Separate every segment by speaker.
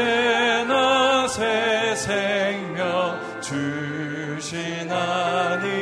Speaker 1: 언제나 새 생명 주신 하나님.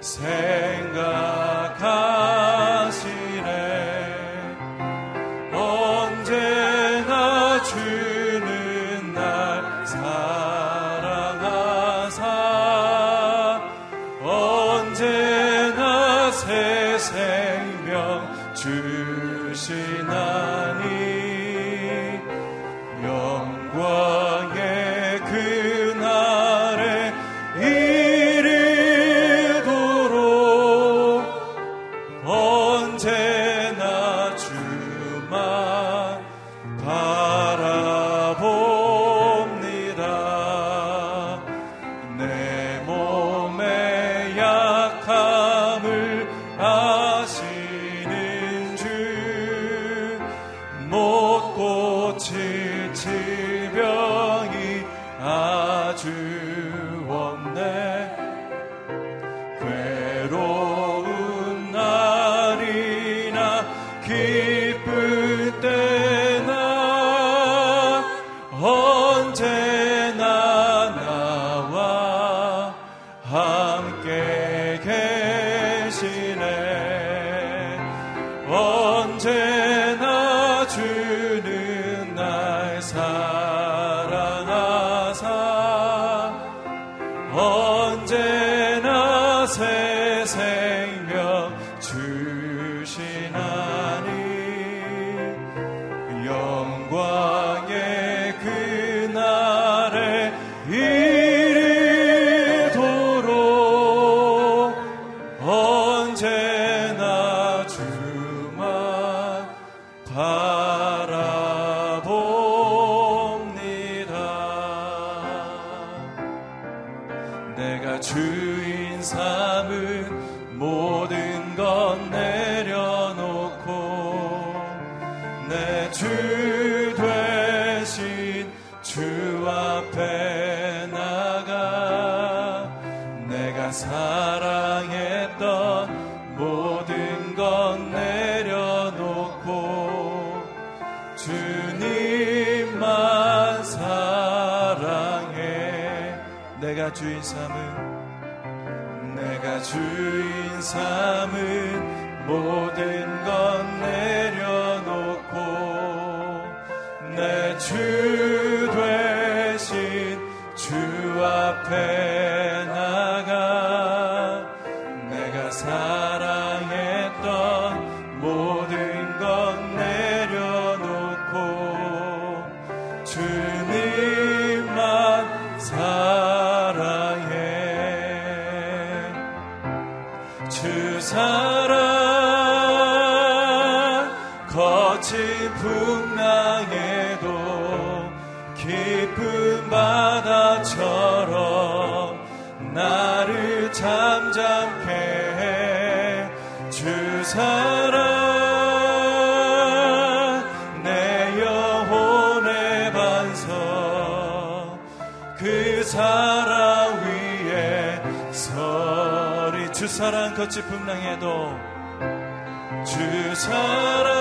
Speaker 1: 새 Spirit. 주 되신 주 앞에 나가 내가 사랑했던 모든 것 내려놓고 주님만 사랑해. 내가 주인 삼은 내가 주인 삼은 깊은 바다처럼 나를 잠잠케 해 주 사랑 내 영혼의 반석 그 사랑 위에 서리. 주 사랑 거친 풍랑에도 주 사랑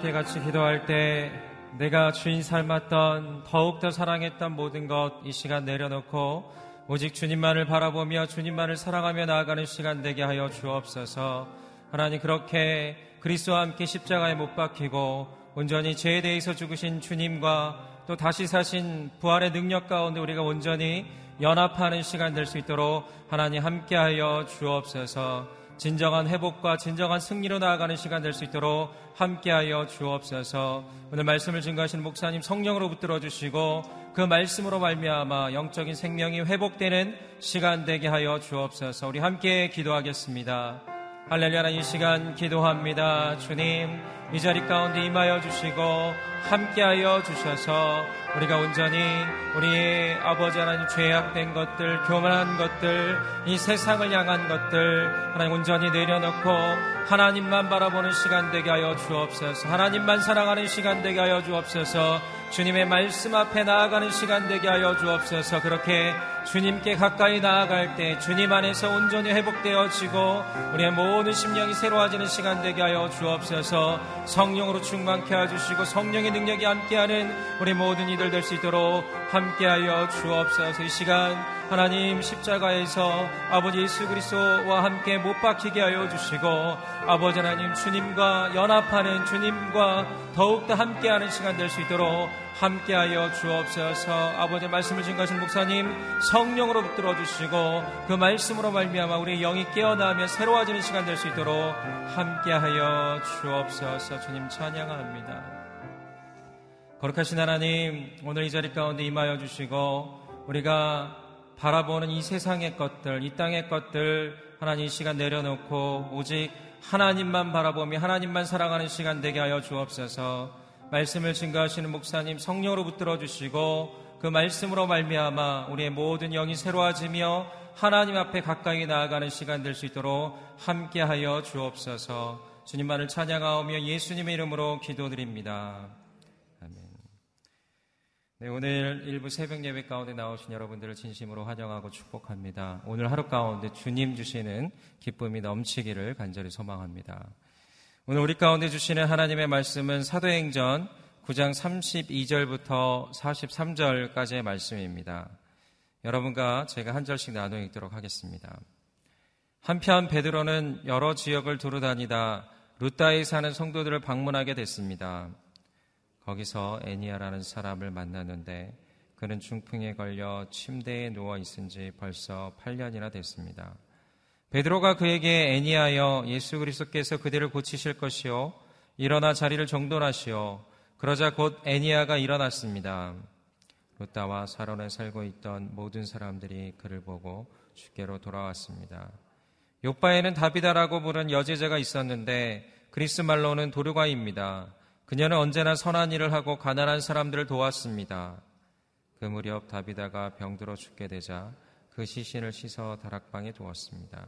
Speaker 2: 함께 같이 기도할 때 내가 주인 삶았던 더욱더 사랑했던 모든 것 이 시간 내려놓고 오직 주님만을 바라보며 주님만을 사랑하며 나아가는 시간 되게 하여 주옵소서. 하나님 그렇게 그리스도와 함께 십자가에 못 박히고 온전히 죄에 대해서 죽으신 주님과 또 다시 사신 부활의 능력 가운데 우리가 온전히 연합하는 시간 될 수 있도록 하나님 함께하여 주옵소서. 진정한 회복과 진정한 승리로 나아가는 시간 될 수 있도록 함께하여 주옵소서. 오늘 말씀을 증거하시는 목사님 성령으로 붙들어 주시고 그 말씀으로 말미암아 영적인 생명이 회복되는 시간 되게 하여 주옵소서. 우리 함께 기도하겠습니다. 할렐루야 이 시간 기도합니다. 주님 이 자리 가운데 임하여 주시고 함께하여 주셔서 우리가 온전히 우리의 아버지 하나님 죄악된 것들, 교만한 것들, 이 세상을 향한 것들 하나님 온전히 내려놓고 하나님만 바라보는 시간 되게 하여 주옵소서. 하나님만 사랑하는 시간 되게 하여 주옵소서. 주님의 말씀 앞에 나아가는 시간 되게 하여 주옵소서. 그렇게 주님께 가까이 나아갈 때 주님 안에서 온전히 회복되어지고 우리의 모든 심령이 새로워지는 시간 되게 하여 주옵소서. 성령으로 충만케 해주시고 성령의 능력이 함께하는 우리 모든 이들 될 수 있도록 함께하여 주옵소서. 이 시간 하나님 십자가에서 아버지 예수 그리스도와 함께 못 박히게 하여 주시고 아버지 하나님 주님과 연합하는 주님과 더욱더 함께하는 시간 될 수 있도록 함께하여 주옵소서. 아버지 말씀을 증거하신 목사님 성령으로 붙들어 주시고 그 말씀으로 말미암아 우리 영이 깨어나며 새로워지는 시간 될 수 있도록 함께하여 주옵소서. 주님 찬양합니다. 거룩하신 하나님 오늘 이 자리 가운데 임하여 주시고 우리가 바라보는 이 세상의 것들, 이 땅의 것들 하나님 이 시간 내려놓고 오직 하나님만 바라보며 하나님만 사랑하는 시간 되게 하여 주옵소서. 말씀을 증거하시는 목사님 성령으로 붙들어 주시고 그 말씀으로 말미암아 우리의 모든 영이 새로워지며 하나님 앞에 가까이 나아가는 시간 될 수 있도록 함께하여 주옵소서. 주님만을 찬양하오며 예수님의 이름으로 기도드립니다. 네, 오늘 일부 새벽 예배 가운데 나오신 여러분들을 진심으로 환영하고 축복합니다. 오늘 하루 가운데 주님 주시는 기쁨이 넘치기를 간절히 소망합니다. 오늘 우리 가운데 주시는 하나님의 말씀은 사도행전 9장 32절부터 43절까지의 말씀입니다. 여러분과 제가 한 절씩 나눠 읽도록 하겠습니다. 한편 베드로는 여러 지역을 두루 다니다 루따에 사는 성도들을 방문하게 됐습니다. 거기서 애니아라는 사람을 만났는데 그는 중풍에 걸려 침대에 누워 있은 지 벌써 8년이나 됐습니다. 베드로가 그에게 애니하여 예수 그리스도께서 그대를 고치실 것이요 일어나 자리를 정돈하시오 그러자 곧 애니아가 일어났습니다. 루따와 사론에 살고 있던 모든 사람들이 그를 보고 주께로 돌아왔습니다. 요바에는 다비다라고 부른 여제자가 있었는데 그리스 말로는 도르가입니다. 그녀는 언제나 선한 일을 하고 가난한 사람들을 도왔습니다. 그 무렵 다비다가 병들어 죽게 되자 그 시신을 씻어 다락방에 두었습니다.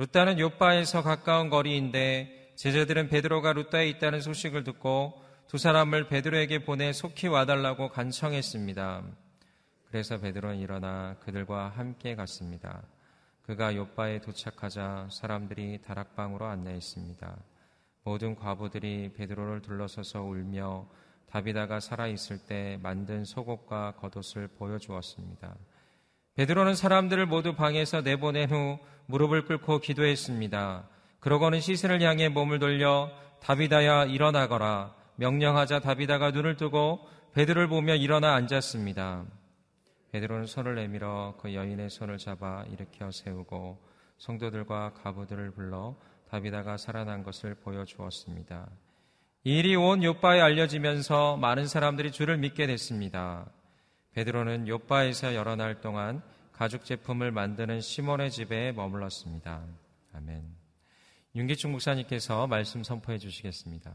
Speaker 2: 루따는 요바에서 가까운 거리인데 제자들은 베드로가 루따에 있다는 소식을 듣고 두 사람을 베드로에게 보내 속히 와달라고 간청했습니다. 그래서 베드로는 일어나 그들과 함께 갔습니다. 그가 요바에 도착하자 사람들이 다락방으로 안내했습니다. 모든 과부들이 베드로를 둘러서서 울며 다비다가 살아 있을 때 만든 속옷과 겉옷을 보여주었습니다. 베드로는 사람들을 모두 방에서 내보낸 후 무릎을 꿇고 기도했습니다. 그러고는 시신을 향해 몸을 돌려 다비다야 일어나거라 명령하자 다비다가 눈을 뜨고 베드로를 보며 일어나 앉았습니다. 베드로는 손을 내밀어 그 여인의 손을 잡아 일으켜 세우고 성도들과 가부들을 불러 다비다가 살아난 것을 보여주었습니다. 이 일이 온 요바에 알려지면서 많은 사람들이 주를 믿게 됐습니다. 베드로는 요바에서 여러 날 동안 가죽 제품을 만드는 시몬의 집에 머물렀습니다. 아멘. 윤기충 목사님께서 말씀 선포해 주시겠습니다.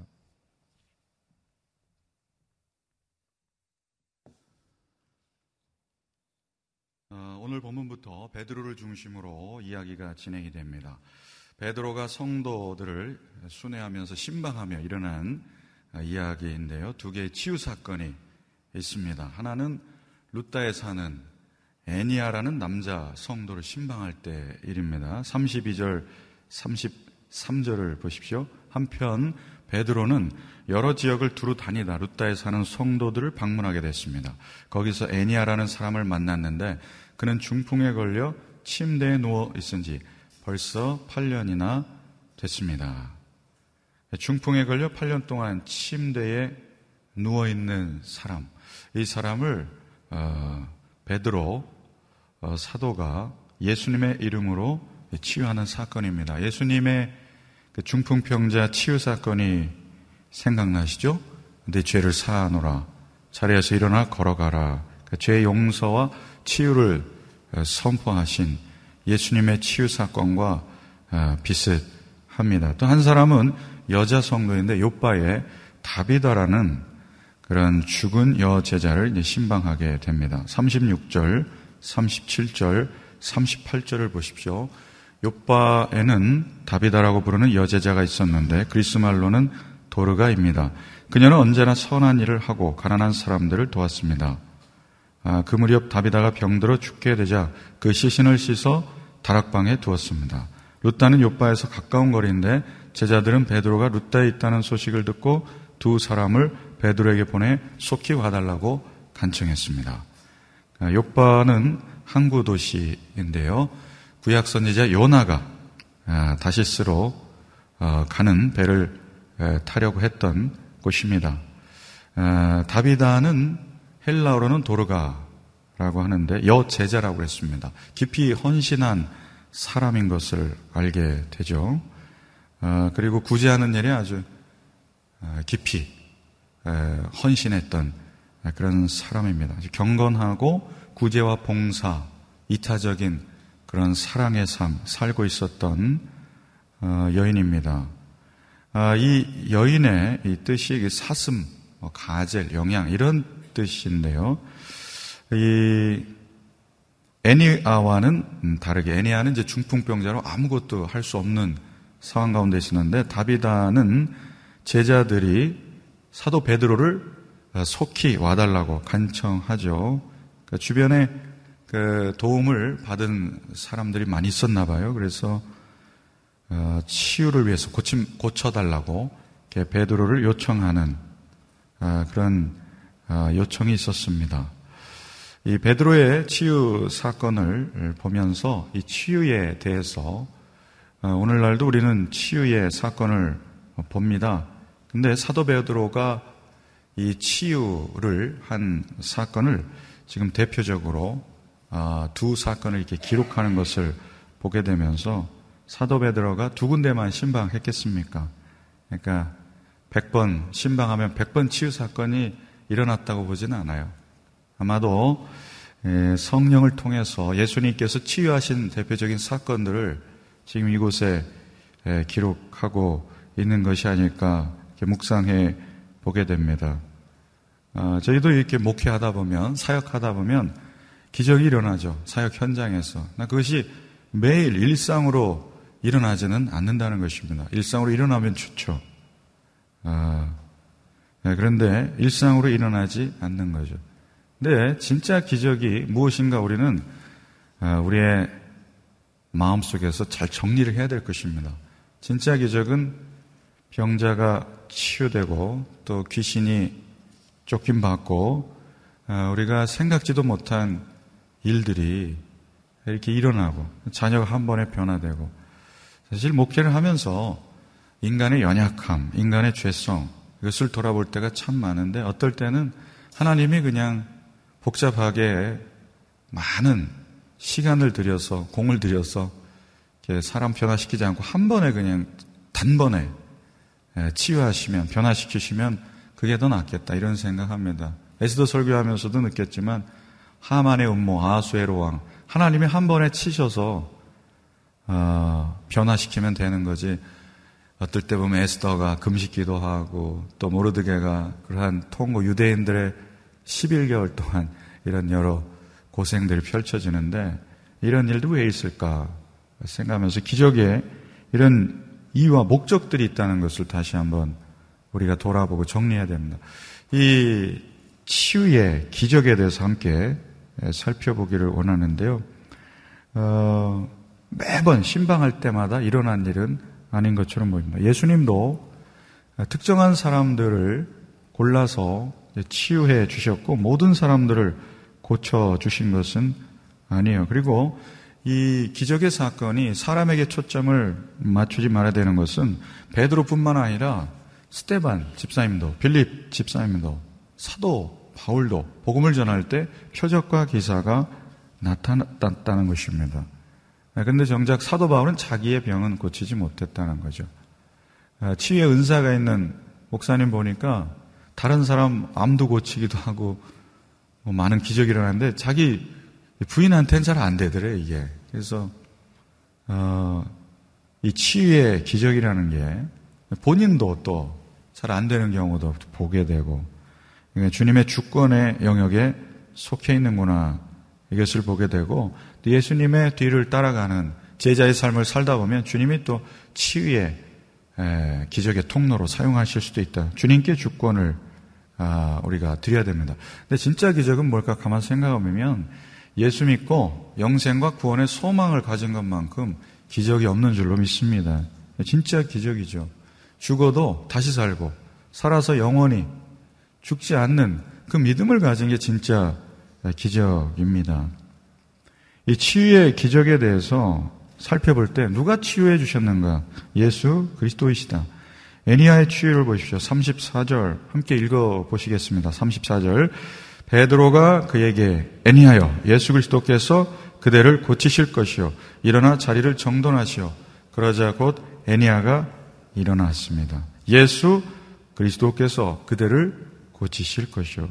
Speaker 3: 어, 오늘 본문부터 베드로를 중심으로 이야기가 진행이 됩니다. 베드로가 성도들을 순회하면서 신방하며 일어난 어, 이야기인데요. 두 개의 치유 사건이 있습니다. 하나는 루따에 사는 애니아라는 남자 성도를 신방할 때 일입니다. 32절, 33절을 보십시오. 한편 베드로는 여러 지역을 두루 다니다 루따에 사는 성도들을 방문하게 됐습니다. 거기서 애니아라는 사람을 만났는데 그는 중풍에 걸려 침대에 누워 있은 지 벌써 8년이나 됐습니다. 중풍에 걸려 8년 동안 침대에 누워 있는 사람, 이 사람을 어, 베드로 어, 사도가 예수님의 이름으로 치유하는 사건입니다. 예수님의 그 중풍병자 치유 사건이 생각나시죠? 내 죄를 사하노라. 자리에서 일어나 걸어가라. 그 죄 용서와 치유를 어, 선포하신 예수님의 치유 사건과 어, 비슷합니다. 또 한 사람은 여자 성도인데 요바의 다비다라는 그런 죽은 여제자를 신방하게 됩니다. 36절, 37절, 38절을 보십시오. 요바에는 다비다라고 부르는 여제자가 있었는데 그리스 말로는 도르가입니다. 그녀는 언제나 선한 일을 하고 가난한 사람들을 도왔습니다. 아, 그 무렵 다비다가 병들어 죽게 되자 그 시신을 씻어 다락방에 두었습니다. 루따는 요바에서 가까운 거리인데 제자들은 베드로가 루따에 있다는 소식을 듣고 두 사람을 베드로에게 보내 속히 와달라고 간청했습니다. 아, 요바는 항구 도시인데요. 구약 선지자 요나가 아, 다시스로 어, 가는 배를 타려고 했던 곳입니다. 다비다는 헬라어로는 도르가라고 하는데 여제자라고 했습니다. 깊이 헌신한 사람인 것을 알게 되죠. 어, 그리고 구제하는 일에 아주 어, 깊이 헌신했던 그런 사람입니다. 경건하고 구제와 봉사, 이타적인 그런 사랑의 삶 살고 있었던 어, 여인입니다. 아, 이 여인의 이 뜻이 사슴, 뭐 가젤, 영양 이런 뜻인데요. 이 애니아와는 다르게 애니아는 이제 중풍병자로 아무것도 할 수 없는 상황 가운데 있었는데 다비다는 제자들이 사도 베드로를 속히 와달라고 간청하죠. 그러니까 주변에 그 도움을 받은 사람들이 많이 있었나 봐요. 그래서 어, 치유를 위해서 고침 고쳐달라고 베드로를 요청하는 어, 그런 어, 요청이 있었습니다. 이 베드로의 치유 사건을 보면서 이 치유에 대해서 오늘날도 우리는 치유의 사건을 봅니다. 근데 사도 베드로가 이 치유를 한 사건을 지금 대표적으로 두 사건을 이렇게 기록하는 것을 보게 되면서 사도 베드로가 두 군데만 신방했겠습니까? 그러니까 100번 신방하면 100번 치유 사건이 일어났다고 보지는 않아요. 아마도 예, 성령을 통해서 예수님께서 치유하신 대표적인 사건들을 지금 이곳에 예, 기록하고 있는 것이 아닐까 묵상해 보게 됩니다. 아, 저희도 이렇게 목회하다 보면 사역하다 보면 기적이 일어나죠. 사역 현장에서. 그것이 매일 일상으로 일어나지는 않는다는 것입니다. 일상으로 일어나면 좋죠. 아, 네, 그런데 일상으로 일어나지 않는 거죠. 근데 진짜 기적이 무엇인가 우리는 아, 우리의 마음속에서 잘 정리를 해야 될 것입니다. 진짜 기적은 병자가 치유되고 또 귀신이 쫓김 받고 아, 우리가 생각지도 못한 일들이 이렇게 일어나고 자녀가 한 번에 변화되고 사실 목회를 하면서 인간의 연약함, 인간의 죄성 이것을 돌아볼 때가 참 많은데 어떨 때는 하나님이 그냥 복잡하게 많은 시간을 들여서 공을 들여서 사람 변화시키지 않고 한 번에 그냥 단번에 예, 치유하시면 변화시키시면 그게 더 낫겠다 이런 생각합니다. 에스더 설교하면서도 느꼈지만 하만의 음모 아수에로 왕 하나님이 한 번에 치셔서 어, 변화시키면 되는 거지. 어떨 때 보면 에스더가 금식기도 하고 또 모르드게가 그러한 통고 유대인들의 11개월 동안 이런 여러 고생들이 펼쳐지는데 이런 일도 왜 있을까 생각하면서 기적에 이런 이유와 목적들이 있다는 것을 다시 한번 우리가 돌아보고 정리해야 됩니다. 이 치유의 기적에 대해서 함께 살펴보기를 원하는데요. 어, 매번 신방할 때마다 일어난 일은 아닌 것처럼 보입니다. 예수님도 특정한 사람들을 골라서 치유해 주셨고 모든 사람들을 고쳐 주신 것은 아니에요. 그리고 이 기적의 사건이 사람에게 초점을 맞추지 말아야 되는 것은 베드로뿐만 아니라 스테반 집사님도 빌립 집사님도 사도 바울도 복음을 전할 때 표적과 기사가 나타났다는 것입니다. 그런데 네, 정작 사도 바울은 자기의 병은 고치지 못했다는 거죠. 아, 치유의 은사가 있는 목사님 보니까 다른 사람 암도 고치기도 하고 뭐 많은 기적이 일어나는데 자기 부인한테는 잘 안 되더래 이게. 그래서 어, 이 치유의 기적이라는 게 본인도 또 잘 안 되는 경우도 보게 되고 그러니까 주님의 주권의 영역에 속해 있는구나 이것을 보게 되고 예수님의 뒤를 따라가는 제자의 삶을 살다 보면 주님이 또 치유의 기적의 통로로 사용하실 수도 있다. 주님께 주권을 아, 우리가 드려야 됩니다. 근데 진짜 기적은 뭘까 가만 생각해보면 예수 믿고 영생과 구원의 소망을 가진 것만큼 기적이 없는 줄로 믿습니다. 진짜 기적이죠. 죽어도 다시 살고 살아서 영원히 죽지 않는 그 믿음을 가진 게 진짜 기적입니다. 이 치유의 기적에 대해서 살펴볼 때 누가 치유해 주셨는가? 예수 그리스도이시다. 애니아의 치유를 보십시오. 34절 함께 읽어 보시겠습니다. 34절 베드로가 그에게 애니하여 예수 그리스도께서 그대를 고치실 것이요 일어나 자리를 정돈하시오. 그러자 곧 애니아가 일어났습니다. 예수 그리스도께서 그대를 고치실 것이요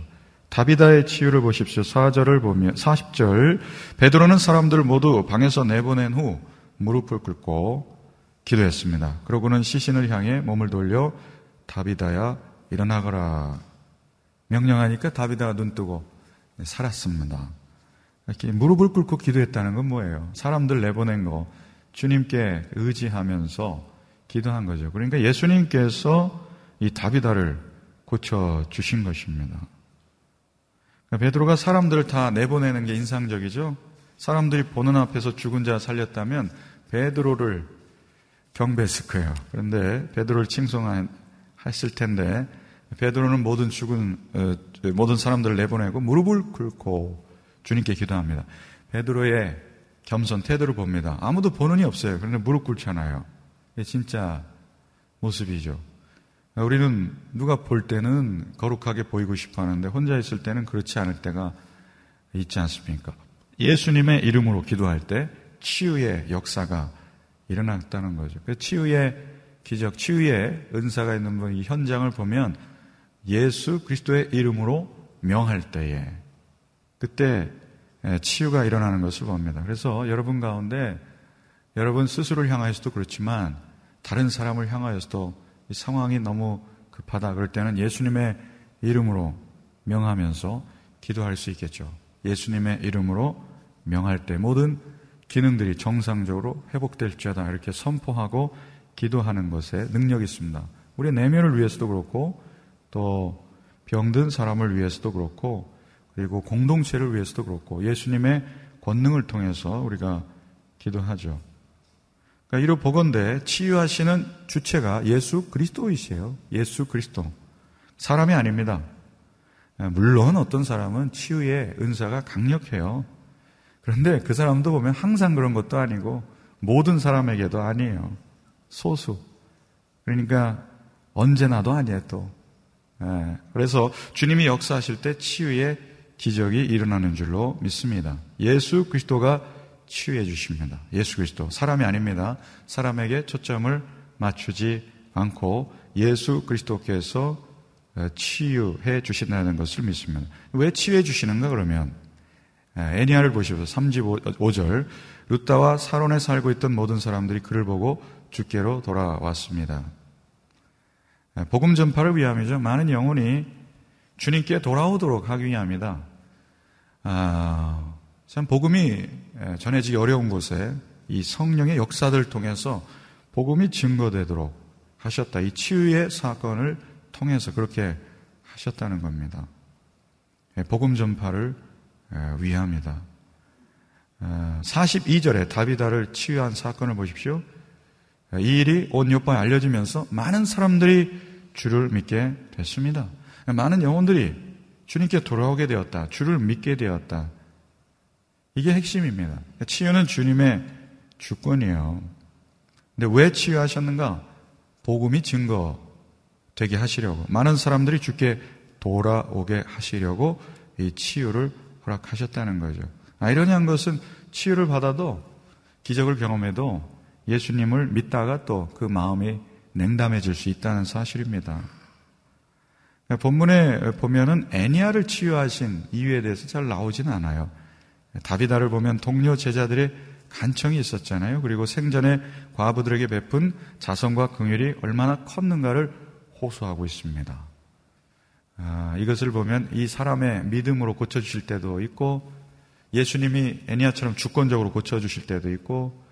Speaker 3: 다비다의 치유를 보십시오. 4절을 보면 40절 베드로는 사람들 모두 방에서 내보낸 후 무릎을 꿇고 기도했습니다. 그러고는 시신을 향해 몸을 돌려 다비다야 일어나거라 명령하니까 다비다가 눈 뜨고 살았습니다. 이렇게 무릎을 꿇고 기도했다는 건 뭐예요? 사람들 내보낸 거 주님께 의지하면서 기도한 거죠. 그러니까 예수님께서 이 다비다를 고쳐 주신 것입니다. 베드로가 사람들을 다 내보내는 게 인상적이죠. 사람들이 보는 앞에서 죽은 자 살렸다면 베드로를 경배했을 거예요. 그런데 베드로를 칭송했을 텐데 베드로는 모든 죽은 어, 모든 사람들을 내보내고 무릎을 꿇고 주님께 기도합니다. 베드로의 겸손 태도를 봅니다. 아무도 보는 이 없어요. 그런데 무릎 꿇잖아요. 진짜 모습이죠. 우리는 누가 볼 때는 거룩하게 보이고 싶어 하는데 혼자 있을 때는 그렇지 않을 때가 있지 않습니까? 예수님의 이름으로 기도할 때 치유의 역사가 일어났다는 거죠. 그 치유의 기적, 치유의 은사가 있는 이 현장을 보면 예수 그리스도의 이름으로 명할 때에 그때 치유가 일어나는 것을 봅니다. 그래서 여러분 가운데 여러분 스스로를 향하여서도 그렇지만 다른 사람을 향하여서도 이 상황이 너무 급하다 그럴 때는 예수님의 이름으로 명하면서 기도할 수 있겠죠. 예수님의 이름으로 명할 때 모든 기능들이 정상적으로 회복될지어다 이렇게 선포하고 기도하는 것에 능력이 있습니다. 우리 내면을 위해서도 그렇고 또 병든 사람을 위해서도 그렇고 그리고 공동체를 위해서도 그렇고 예수님의 권능을 통해서 우리가 기도하죠. 그러니까 이로 보건대 치유하시는 주체가 예수 그리스도이시에요. 예수 그리스도. 사람이 아닙니다. 물론 어떤 사람은 치유의 은사가 강력해요. 그런데 그 사람도 보면 항상 그런 것도 아니고 모든 사람에게도 아니에요. 소수. 그러니까 언제나도 아니에요 또. 예, 그래서 주님이 역사하실 때 치유의 기적이 일어나는 줄로 믿습니다. 예수 그리스도가 치유해 주십니다. 예수 그리스도. 사람이 아닙니다. 사람에게 초점을 맞추지 않고 예수 그리스도께서 어, 치유해 주신다는 것을 믿습니다. 왜 치유해 주시는가 그러면 예, 애니아를 보시면서 35절 루타와 사론에 살고 있던 모든 사람들이 그를 보고 주께로 돌아왔습니다. 예, 복음 전파를 위함이죠. 많은 영혼이 주님께 돌아오도록 하기 위함이다. 아, 참 복음이 예, 전해지기 어려운 곳에 이 성령의 역사들을 통해서 복음이 증거되도록 하셨다. 이 치유의 사건을 통해서 그렇게 하셨다는 겁니다. 복음 전파를 위함이다. 42절에 다비다를 치유한 사건을 보십시오. 이 일이 온 요파에 알려지면서 많은 사람들이 주를 믿게 됐습니다. 많은 영혼들이 주님께 돌아오게 되었다. 주를 믿게 되었다. 이게 핵심입니다. 치유는 주님의 주권이에요. 근데 왜 치유하셨는가? 복음이 증거 되게 하시려고. 많은 사람들이 주께 돌아오게 하시려고 이 치유를 허락하셨다는 거죠. 아이러니한 것은 치유를 받아도 기적을 경험해도 예수님을 믿다가 또 그 마음이 냉담해질 수 있다는 사실입니다. 본문에 보면은 애니아를 치유하신 이유에 대해서 잘 나오지는 않아요. 다비다를 보면 동료 제자들의 간청이 있었잖아요. 그리고 생전에 과부들에게 베푼 자성과 긍휼이 얼마나 컸는가를 호소하고 있습니다. 아, 이것을 보면 이 사람의 믿음으로 고쳐주실 때도 있고 예수님이 애니아처럼 주권적으로 고쳐주실 때도 있고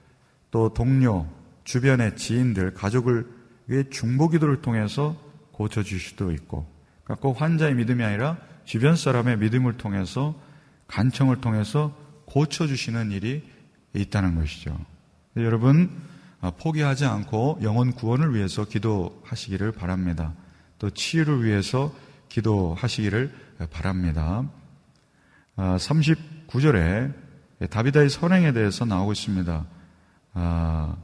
Speaker 3: 또 동료, 주변의 지인들, 가족을 위해 중보 기도를 통해서 고쳐주실 수도 있고 그러니까 꼭 환자의 믿음이 아니라 주변 사람의 믿음을 통해서 간청을 통해서 고쳐주시는 일이 있다는 것이죠. 여러분 아, 포기하지 않고 영혼 구원을 위해서 기도하시기를 바랍니다. 또 치유를 위해서 기도하시기를 바랍니다. 39절에 아, 다비다의 선행에 대해서 나오고 있습니다. 아,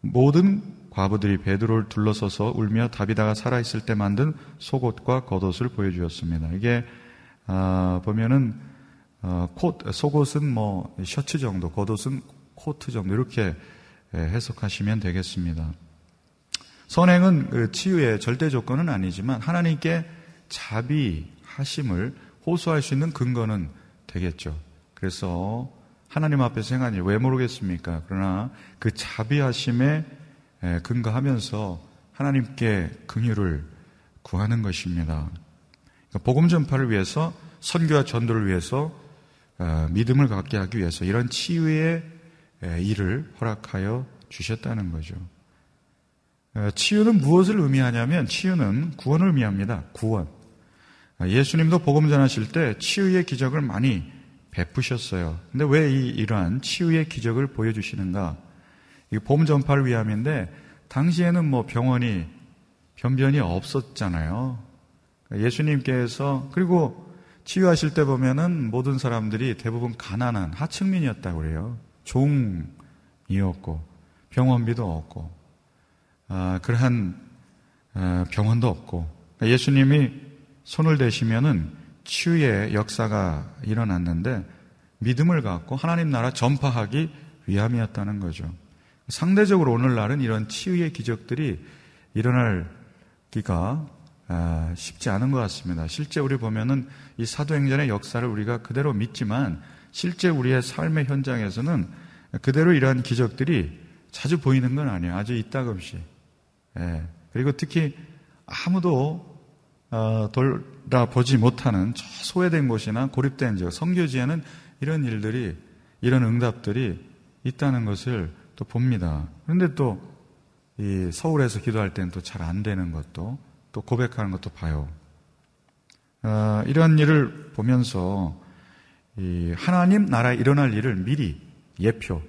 Speaker 3: 모든 과부들이 베드로를 둘러서서 울며 다비다가 살아있을 때 만든 속옷과 겉옷을 보여주었습니다. 이게 보면은 어, 콧, 속옷은 뭐 셔츠 정도, 겉옷은 코트 정도 이렇게 해석하시면 되겠습니다. 선행은 그 치유의 절대 조건은 아니지만 하나님께 자비하심을 호소할 수 있는 근거는 되겠죠. 그래서 하나님 행한 일왜 모르겠습니까? 그러나 그 자비하심에 근거하면서 하나님께 긍휼을 구하는 것입니다. 그러니까 복음 전파를 위해서 선교와 전도를 위해서 어, 믿음을 갖게 하기 위해서 이런 치유의 일을 허락하여 주셨다는 거죠. 어, 치유는 무엇을 의미하냐면 치유는 구원을 의미합니다. 구원. 아, 예수님도 복음 전하실 때 치유의 기적을 많이 베푸셨어요. 근데 왜 이, 이러한 치유의 기적을 보여주시는가? 이 복음 전파를 위함인데 당시에는 뭐 병원이 변변이 없었잖아요. 예수님께서 그리고 치유하실 때 보면은 모든 사람들이 대부분 가난한 하층민이었다고 그래요. 종이었고 병원비도 없고 아, 그러한 아, 병원도 없고 그러니까 예수님이 손을 대시면은 치유의 역사가 일어났는데 믿음을 갖고 하나님 나라 전파하기 위함이었다는 거죠. 상대적으로 오늘날은 이런 치유의 기적들이 일어날 기가 아, 쉽지 않은 것 같습니다. 실제 우리 보면은 이 사도행전의 역사를 우리가 그대로 믿지만 실제 우리의 삶의 현장에서는 그대로 이러한 기적들이 자주 보이는 건 아니에요. 아주 이따금씩. 예. 그리고 특히 아무도 어, 돌아보지 못하는 소외된 곳이나 고립된 지역, 성교지에는 이런 일들이, 이런 응답들이 있다는 것을 또 봅니다. 그런데 또 이 서울에서 기도할 때는 또 잘 안 되는 것도 또 고백하는 것도 봐요. 어, 이런 일을 보면서 이 하나님 나라에 일어날 일을 미리 예표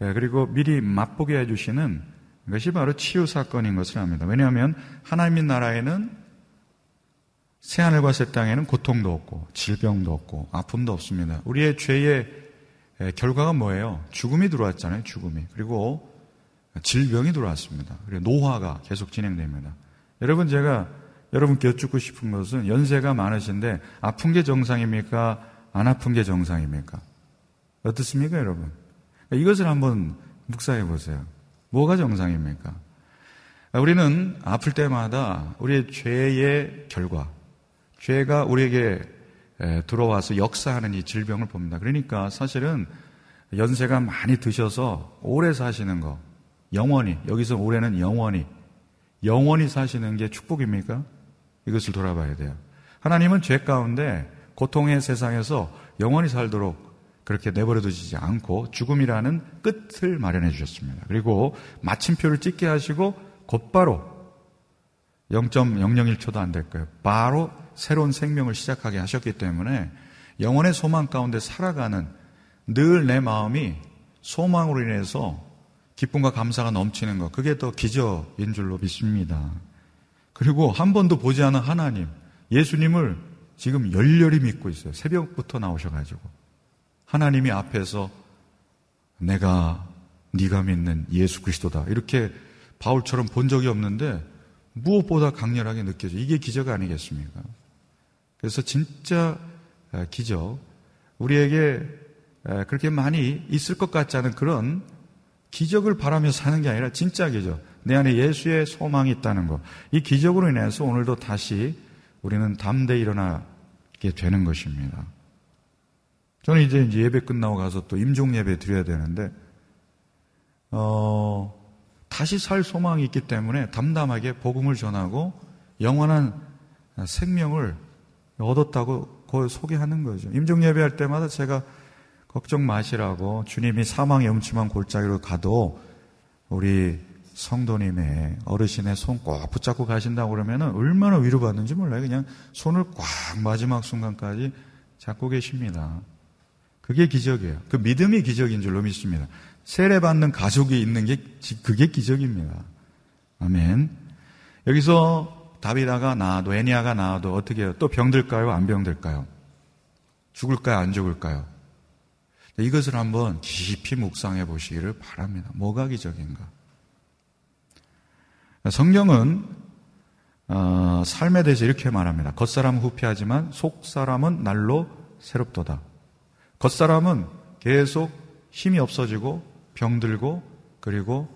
Speaker 3: 예, 그리고 미리 맛보게 해주시는 것이 바로 치유 사건인 것을 압니다. 왜냐하면 하나님 나라에는 새하늘과 새 땅에는 고통도 없고 질병도 없고 아픔도 없습니다. 우리의 죄의 결과가 뭐예요? 죽음이 들어왔잖아요. 죽음이 그리고 질병이 들어왔습니다. 그리고 노화가 계속 진행됩니다. 여러분 제가 여러분께 여쭙고 싶은 것은 연세가 많으신데 아픈 게 정상입니까? 안 아픈 게 정상입니까? 어떻습니까, 여러분? 이것을 한번 묵상해 보세요. 뭐가 정상입니까? 우리는 아플 때마다 우리의 죄의 결과, 죄가 우리에게 들어와서 역사하는 이 질병을 봅니다. 그러니까 사실은 연세가 많이 드셔서 오래 사시는 거, 영원히, 여기서 올해는 영원히, 영원히 사시는 게 축복입니까? 이것을 돌아봐야 돼요. 하나님은 죄 가운데 고통의 세상에서 영원히 살도록 그렇게 내버려 두지 않고 죽음이라는 끝을 마련해 주셨습니다. 그리고 마침표를 찍게 하시고 곧바로 0.001초도 안 될 거예요. 바로 새로운 생명을 시작하게 하셨기 때문에 영원의 소망 가운데 살아가는 늘 내 마음이 소망으로 인해서 기쁨과 감사가 넘치는 것, 그게 더 기적인 줄로 믿습니다. 그리고 한 번도 보지 않은 하나님, 예수님을 지금 열렬히 믿고 있어요. 새벽부터 나오셔가지고. 하나님이 앞에서 내가 네가 믿는 예수 그리스도다. 이렇게 바울처럼 본 적이 없는데 무엇보다 강렬하게 느껴져. 이게 기적 아니겠습니까? 그래서 진짜 기적, 우리에게 그렇게 많이 있을 것 같지 않은 그런 기적을 바라며 사는 게 아니라 진짜 기적. 내 안에 예수의 소망이 있다는 것. 이 기적으로 인해서 오늘도 다시 우리는 담대히 일어나게 되는 것입니다. 저는 이제 예배 끝나고 가서 또 임종 예배 드려야 되는데, 어, 다시 살 소망이 있기 때문에 담담하게 복음을 전하고 영원한 생명을 얻었다고 소개하는 거죠. 임종 예배할 때마다 제가 걱정 마시라고 주님이 사망의 음침한 골짜기로 가도 우리 성도님의 어르신의 손 꼭 붙잡고 가신다고 그러면 얼마나 위로받는지 몰라요. 그냥 손을 꽉 마지막 순간까지 잡고 계십니다. 그게 기적이에요. 그 믿음이 기적인 줄로 믿습니다. 세례받는 가족이 있는 게 그게 기적입니다. 아멘. 여기서 다비다가 나와도 애니아가 나와도 어떻게 해요? 또 병들까요? 안 병들까요? 죽을까요? 안 죽을까요? 이것을 한번 깊이 묵상해 보시기를 바랍니다. 뭐가 기적인가? 성경은 어, 삶에 대해서 이렇게 말합니다. 겉사람은 후피하지만 속사람은 날로 새롭도다. 겉사람은 계속 힘이 없어지고 병들고 그리고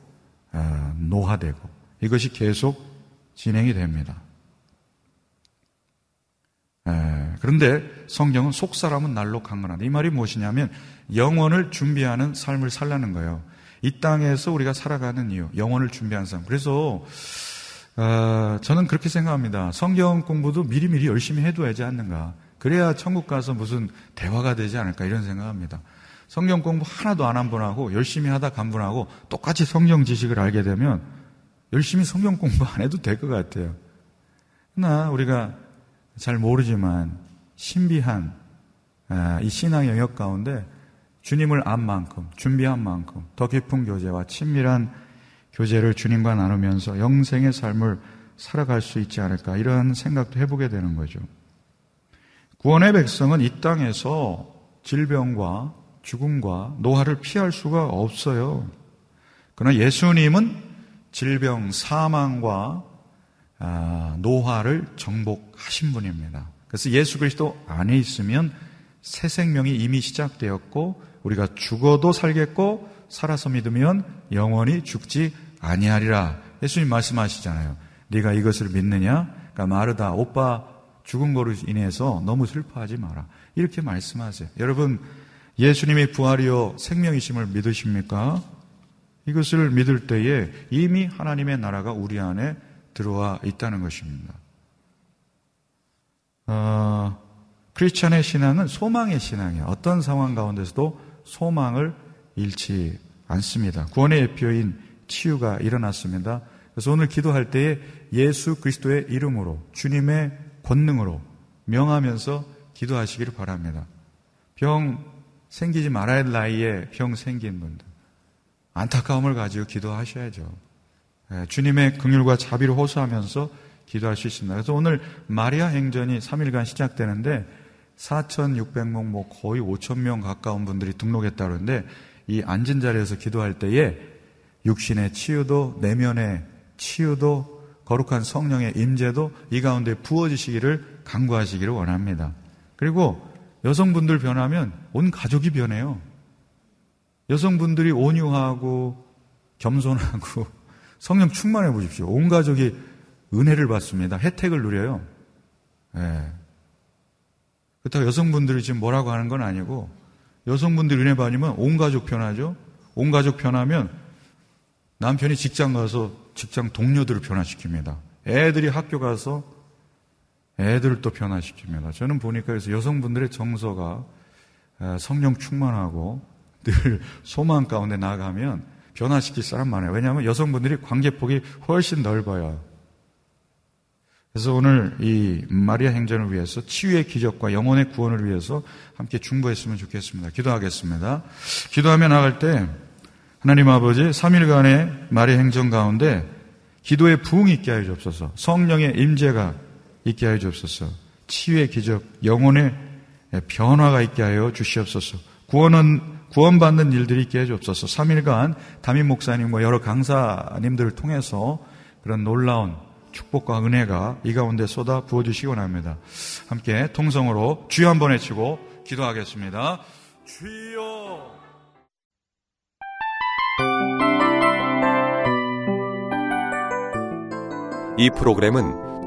Speaker 3: 어, 노화되고 이것이 계속 진행이 됩니다. 에, 그런데 성경은 속 사람은 날로 강건하다. 이 말이 무엇이냐면 영원을 준비하는 삶을 살라는 거예요. 이 땅에서 우리가 살아가는 이유, 영원을 준비한 삶. 그래서 어, 저는 그렇게 생각합니다. 성경 공부도 미리미리 열심히 해둬야지 않는가. 그래야 천국 가서 무슨 대화가 되지 않을까 이런 생각합니다. 성경 공부 하나도 안 한 분하고 열심히 하다 간 분하고 똑같이 성경 지식을 알게 되면 열심히 성경 공부 안 해도 될 것 같아요. 그러나 우리가 잘 모르지만 신비한 아, 이 신앙 영역 가운데 주님을 안 만큼, 준비한 만큼 더 깊은 교제와 친밀한 교제를 주님과 나누면서 영생의 삶을 살아갈 수 있지 않을까 이런 생각도 해보게 되는 거죠. 구원의 백성은 이 땅에서 질병과 죽음과 노화를 피할 수가 없어요. 그러나 예수님은 질병, 사망과 아, 노화를 정복하신 분입니다. 그래서 예수 그리스도 안에 있으면 새 생명이 이미 시작되었고 우리가 죽어도 살겠고 살아서 믿으면 영원히 죽지 아니하리라 예수님 말씀하시잖아요. 네가 이것을 믿느냐? 그러니까 마르다 오빠 죽은 거로 인해서 너무 슬퍼하지 마라. 이렇게 말씀하세요. 여러분 예수님의 부활이요 생명이심을 믿으십니까? 이것을 믿을 때에 이미 하나님의 나라가 우리 안에 들어와 있다는 것입니다. 어, 크리스천의 신앙은 소망의 신앙이에요. 어떤 상황 가운데서도 소망을 잃지 않습니다. 구원의 예표인 치유가 일어났습니다. 그래서 오늘 기도할 때에 예수 그리스도의 이름으로 주님의 권능으로 명하면서 기도하시기를 바랍니다. 병 생기지 말아야 할 나이에 병 생긴 분들 안타까움을 가지고 기도하셔야죠. 예, 주님의 긍휼과 자비를 호소하면서 기도할 수 있습니다. 그래서 오늘 마리아 행전이 3일간 시작되는데 4,600명, 뭐 거의 5,000명 가까운 분들이 등록했다 그러는데 이 앉은 자리에서 기도할 때에 육신의 치유도 내면의 치유도 거룩한 성령의 임재도 이 가운데 부어지시기를 강구하시기를 원합니다. 그리고 여성분들 변하면 온 가족이 변해요. 여성분들이 온유하고 겸손하고 성령 충만해 보십시오. 온 가족이 은혜를 받습니다. 혜택을 누려요. 예. 그렇다고 여성분들이 지금 뭐라고 하는 건 아니고 여성분들이 은혜 받으면 온 가족 변하죠. 온 가족 변하면 남편이 직장 가서 직장 동료들을 변화시킵니다. 애들이 학교 가서 애들을 또 변화시킵니다. 저는 보니까 그래서 여성분들의 정서가 성령 충만하고 늘 소망 가운데 나가면 변화시킬 사람 많아요. 왜냐하면 여성분들이 관계폭이 훨씬 넓어요. 그래서 오늘 이 마리아 행전을 위해서 치유의 기적과 영혼의 구원을 위해서 함께 중보했으면 좋겠습니다. 기도하겠습니다. 기도하며 나갈 때 하나님 아버지 3일간의 마리아 행전 가운데 기도의 부흥이 있게 하여 주옵소서. 성령의 임재가 있게 하여 주옵소서. 치유의 기적, 영혼의 변화가 있게 하여 주시옵소서. 구원은 구원받는 일들이 있게 해 주옵소서. 3일간 담임 목사님과 여러 강사님들을 통해서 그런 놀라운 축복과 은혜가 이 가운데 쏟아 부어 주시기 원합니다. 함께 통성으로 주여 한번 외치고 기도하겠습니다. 주여!
Speaker 4: 이 프로그램은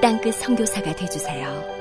Speaker 5: 땅끝 성교사가 되주세요